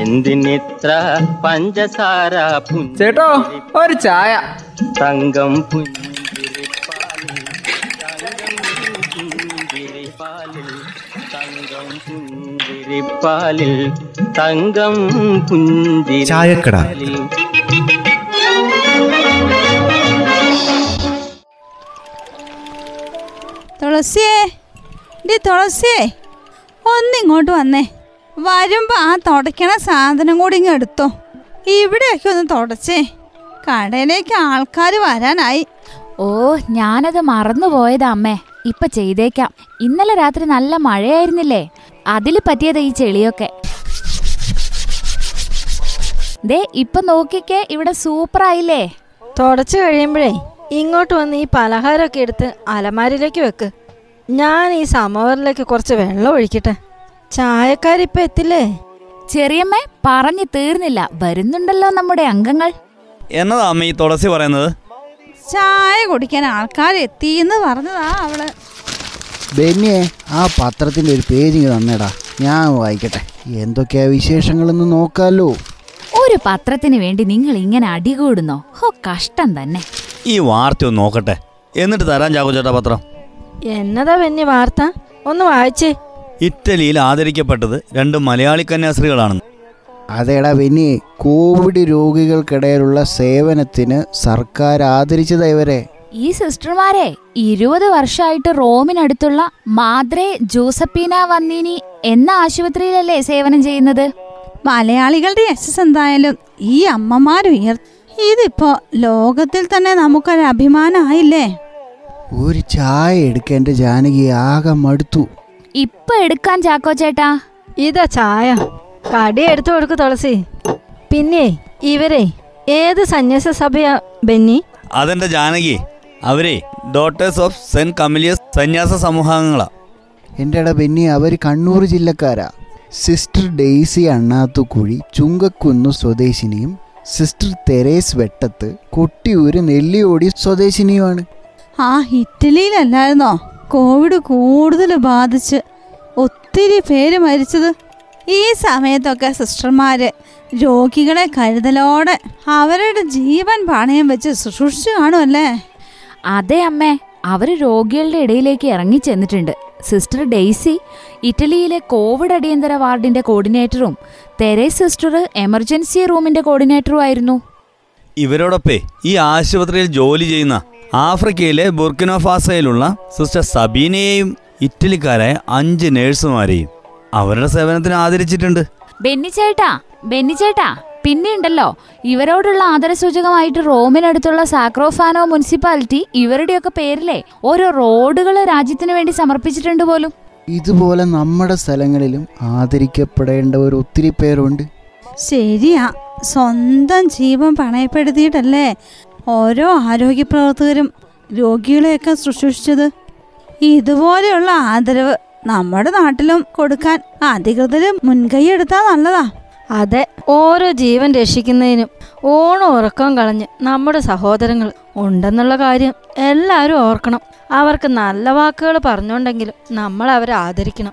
എന്തിനിത്ര പഞ്ചസാര ചേട്ടോ ഒരു ചായ തങ്കം പുഞ്ചിരിപ്പാലിൽ തങ്കം പുഞ്ചിരിപ്പാലിൽ തങ്കം പുഞ്ചിരി ചായക്കട. തുളസിയേ ഡി തുളസിയേ ഒന്നിങ്ങോട്ട് വന്നേ വരുമ്പോ ആ തുടയ്ക്കണ സാധനം കൂടി ഇങ്ങ് എടുത്തോ. ഇവിടെയൊക്കെ ഒന്ന് തുടച്ചേ. കടയിലേക്ക് ആൾക്കാർ വരാനായി. ഓ ഞാനത് മറന്നുപോയതാ അമ്മേ. ഇപ്പൊ ചെയ്തേക്കാം. ഇന്നലെ രാത്രി നല്ല മഴയായിരുന്നില്ലേ? അതിൽ പറ്റിയത് ഈ ചെളിയൊക്കെ. ദേ ഇപ്പൊ നോക്കിക്കേ ഇവിടെ സൂപ്പർ ആയില്ലേ തുടച്ചു കഴിയുമ്പോഴേ ഇങ്ങോട്ട് വന്ന് ഈ പലഹാരമൊക്കെ എടുത്ത് അലമാരിലേക്ക് വെക്ക്. ഞാൻ ഈ സമോവറിലേക്ക് കുറച്ച് വെള്ളം ഒഴിക്കട്ടെ. ചായക്കാരിപ്പോ എത്തില്ലേ? ചെറിയമ്മ പറഞ്ഞു തീർന്നില്ല. വരുന്നുണ്ടല്ലോ നമ്മുടെ അംഗങ്ങൾ. എന്നതാ അമ്മ ഈ തുളസി പറയുന്നത്? ചായ കുടിക്കാൻ ആൾക്കാർ എത്തിയെന്ന് പറഞ്ഞതാ അവൾ. ബെന്നിയെ ആ പത്രത്തിന്റെ ഒരു പേജിങ് തന്നേടാ. ഞാൻ വായിക്കട്ടെ. എന്തൊക്കെയാ വിശേഷങ്ങളെന്ന് നോക്കാലോ. ഒരു പത്രത്തിന് വേണ്ടി നിങ്ങൾ ഇങ്ങനെ അടികൂടുന്നോ? ഹോ കഷ്ടം തന്നെ. ഈ വാർത്ത ഒന്ന് നോക്കട്ടെ. എന്നിട്ട് തരാൻ ചാക്കോ ചേട്ടാ പത്രം. എന്നതാ ബെന്നി വാർത്ത? ഒന്ന് വായിച്ചേ. ഇറ്റലിയിൽ ആദരിക്കപ്പെട്ടത് രണ്ട് മലയാളി കന്യാസ്ത്രീകളാണെന്ന്. അതേടാ വിനി കോവിഡ് രോഗികൾക്കിടയിലുള്ള സേവനത്തിന് സർക്കാർ ആദരിച്ചതാ ഇവരെ. ഈ സിസ്റ്റർമാരെ ഇരുപത് വർഷമായിട്ട് റോമിനടുത്തുള്ള മാദ്രെ ജോസപ്പീന വന്നിനി എന്ന ആശുപത്രിയിലല്ലേ സേവനം ചെയ്യുന്നത്? മലയാളികളുടെ യശസ് എന്തായാലും ഈ അമ്മമാർ ഉയർ ഇതിപ്പോ ലോകത്തിൽ തന്നെ നമുക്കൊരു അഭിമാനമായില്ലേ ഒരു ചായ എടുക്കേണ്ട ജാനകി ആകെ മടുത്തു. ഇപ്പൊ എടുക്കാൻ ചാക്കോ ചേട്ടാ? ഇതാ ചായ. കടി എടുത്തു കൊടുക്കു തുളസി. പിന്നെ ഇവരെ ഏത് സന്യാസ സഭയാ ബെന്നി? അതെന്റെ ജാനകി. അവരെ ഡോട്ടേഴ്സ് ഓഫ് സെന്റ് കമിലിയസ് സന്യാസ സമൂഹങ്ങളാ. എന്റെ ഇട ബെന്നി അവർ കണ്ണൂർ ജില്ലക്കാരാ. സിസ്റ്റർ ഡെയ്സി അണ്ണാത്തുകുഴി ചുങ്കക്കുന്ന് സ്വദേശിനിയും സിസ്റ്റർ തെരേസ് വെട്ടത്ത് കൊട്ടിയൂര് നെല്ലിയോടി സ്വദേശിനിയുമാണ്. ആ ഇറ്റലിയിലല്ലായിരുന്നോ കോവിഡ് കൂടുതൽ ബാധിച്ച് ഒത്തിരി പേര് മരിച്ചത് ഈ സമയത്തൊക്കെ സിസ്റ്റർമാർ രോഗികളെ കരുതലോടെ അവരുടെ ജീവൻ പണയം വെച്ച് ശുശ്രൂഷിച്ചു കാണുമല്ലേ അതെ അമ്മേ അവർ രോഗികളുടെ ഇടയിലേക്ക് ഇറങ്ങി ചെന്നിട്ടുണ്ട്. സിസ്റ്റർ ഡെയ്സി ഇറ്റലിയിലെ കോവിഡ് അടിയന്തര വാർഡിന്റെ കോർഡിനേറ്ററും തെരേ സിസ്റ്റർ എമർജൻസി റൂമിന്റെ കോർഡിനേറ്ററും ആയിരുന്നു. ഇവരോടൊപ്പേ ഈ ആശുപത്രിയിൽ ജോലി ചെയ്യുന്ന ആഫ്രിക്കയിലെ ബുർക്കിനോഫാസയിലുള്ള സിസ്റ്റർ സബീനയെയും ഇറ്റലിക്കാരായ അഞ്ച് നേഴ്സുമാരെയും അവരുടെ സേവനത്തിന് ആദരിച്ചിട്ടുണ്ട്. ബെന്നി ചേട്ടാ ബെന്നി ചേട്ടാ പിന്നെ ഉണ്ടല്ലോ. ഇവരോടുള്ള ആദരസൂചകമായിട്ട് റോമിനടുത്തുള്ള സാക്രോഫാനോ മുനിസിപ്പാലിറ്റി ഇവരുടെയൊക്കെ പേരിലെ ഓരോ റോഡുകൾ രാജ്യത്തിന് വേണ്ടി സമർപ്പിച്ചിട്ടുണ്ട് പോലും. ഇതുപോലെ നമ്മുടെ സ്ഥലങ്ങളിലും ആദരിക്കപ്പെടേണ്ടവർ ഒത്തിരി പേരുണ്ട്. ശരിയാ. സ്വന്തം ജീവൻ പണയപ്പെടുത്തിയിട്ടല്ലേ ഓരോ ആരോഗ്യ പ്രവർത്തകരും രോഗികളെയൊക്കെ ശുശ്രൂഷിച്ചത്? ഇതുപോലെയുള്ള ആദരവ് നമ്മുടെ നാട്ടിലും കൊടുക്കാൻ അധികൃതർ മുൻകൈ എടുത്താൽ നല്ലതാ. അതെ ഓരോ ജീവൻ രക്ഷിക്കുന്നതിനും ഓണം ഉറക്കം കളഞ്ഞ് നമ്മുടെ സഹോദരങ്ങൾ ഉണ്ടെന്നുള്ള കാര്യം എല്ലാവരും ഓർക്കണം. അവർക്ക് നല്ല വാക്കുകൾ പറഞ്ഞുണ്ടെങ്കിലും നമ്മൾ അവരെ ആദരിക്കണം.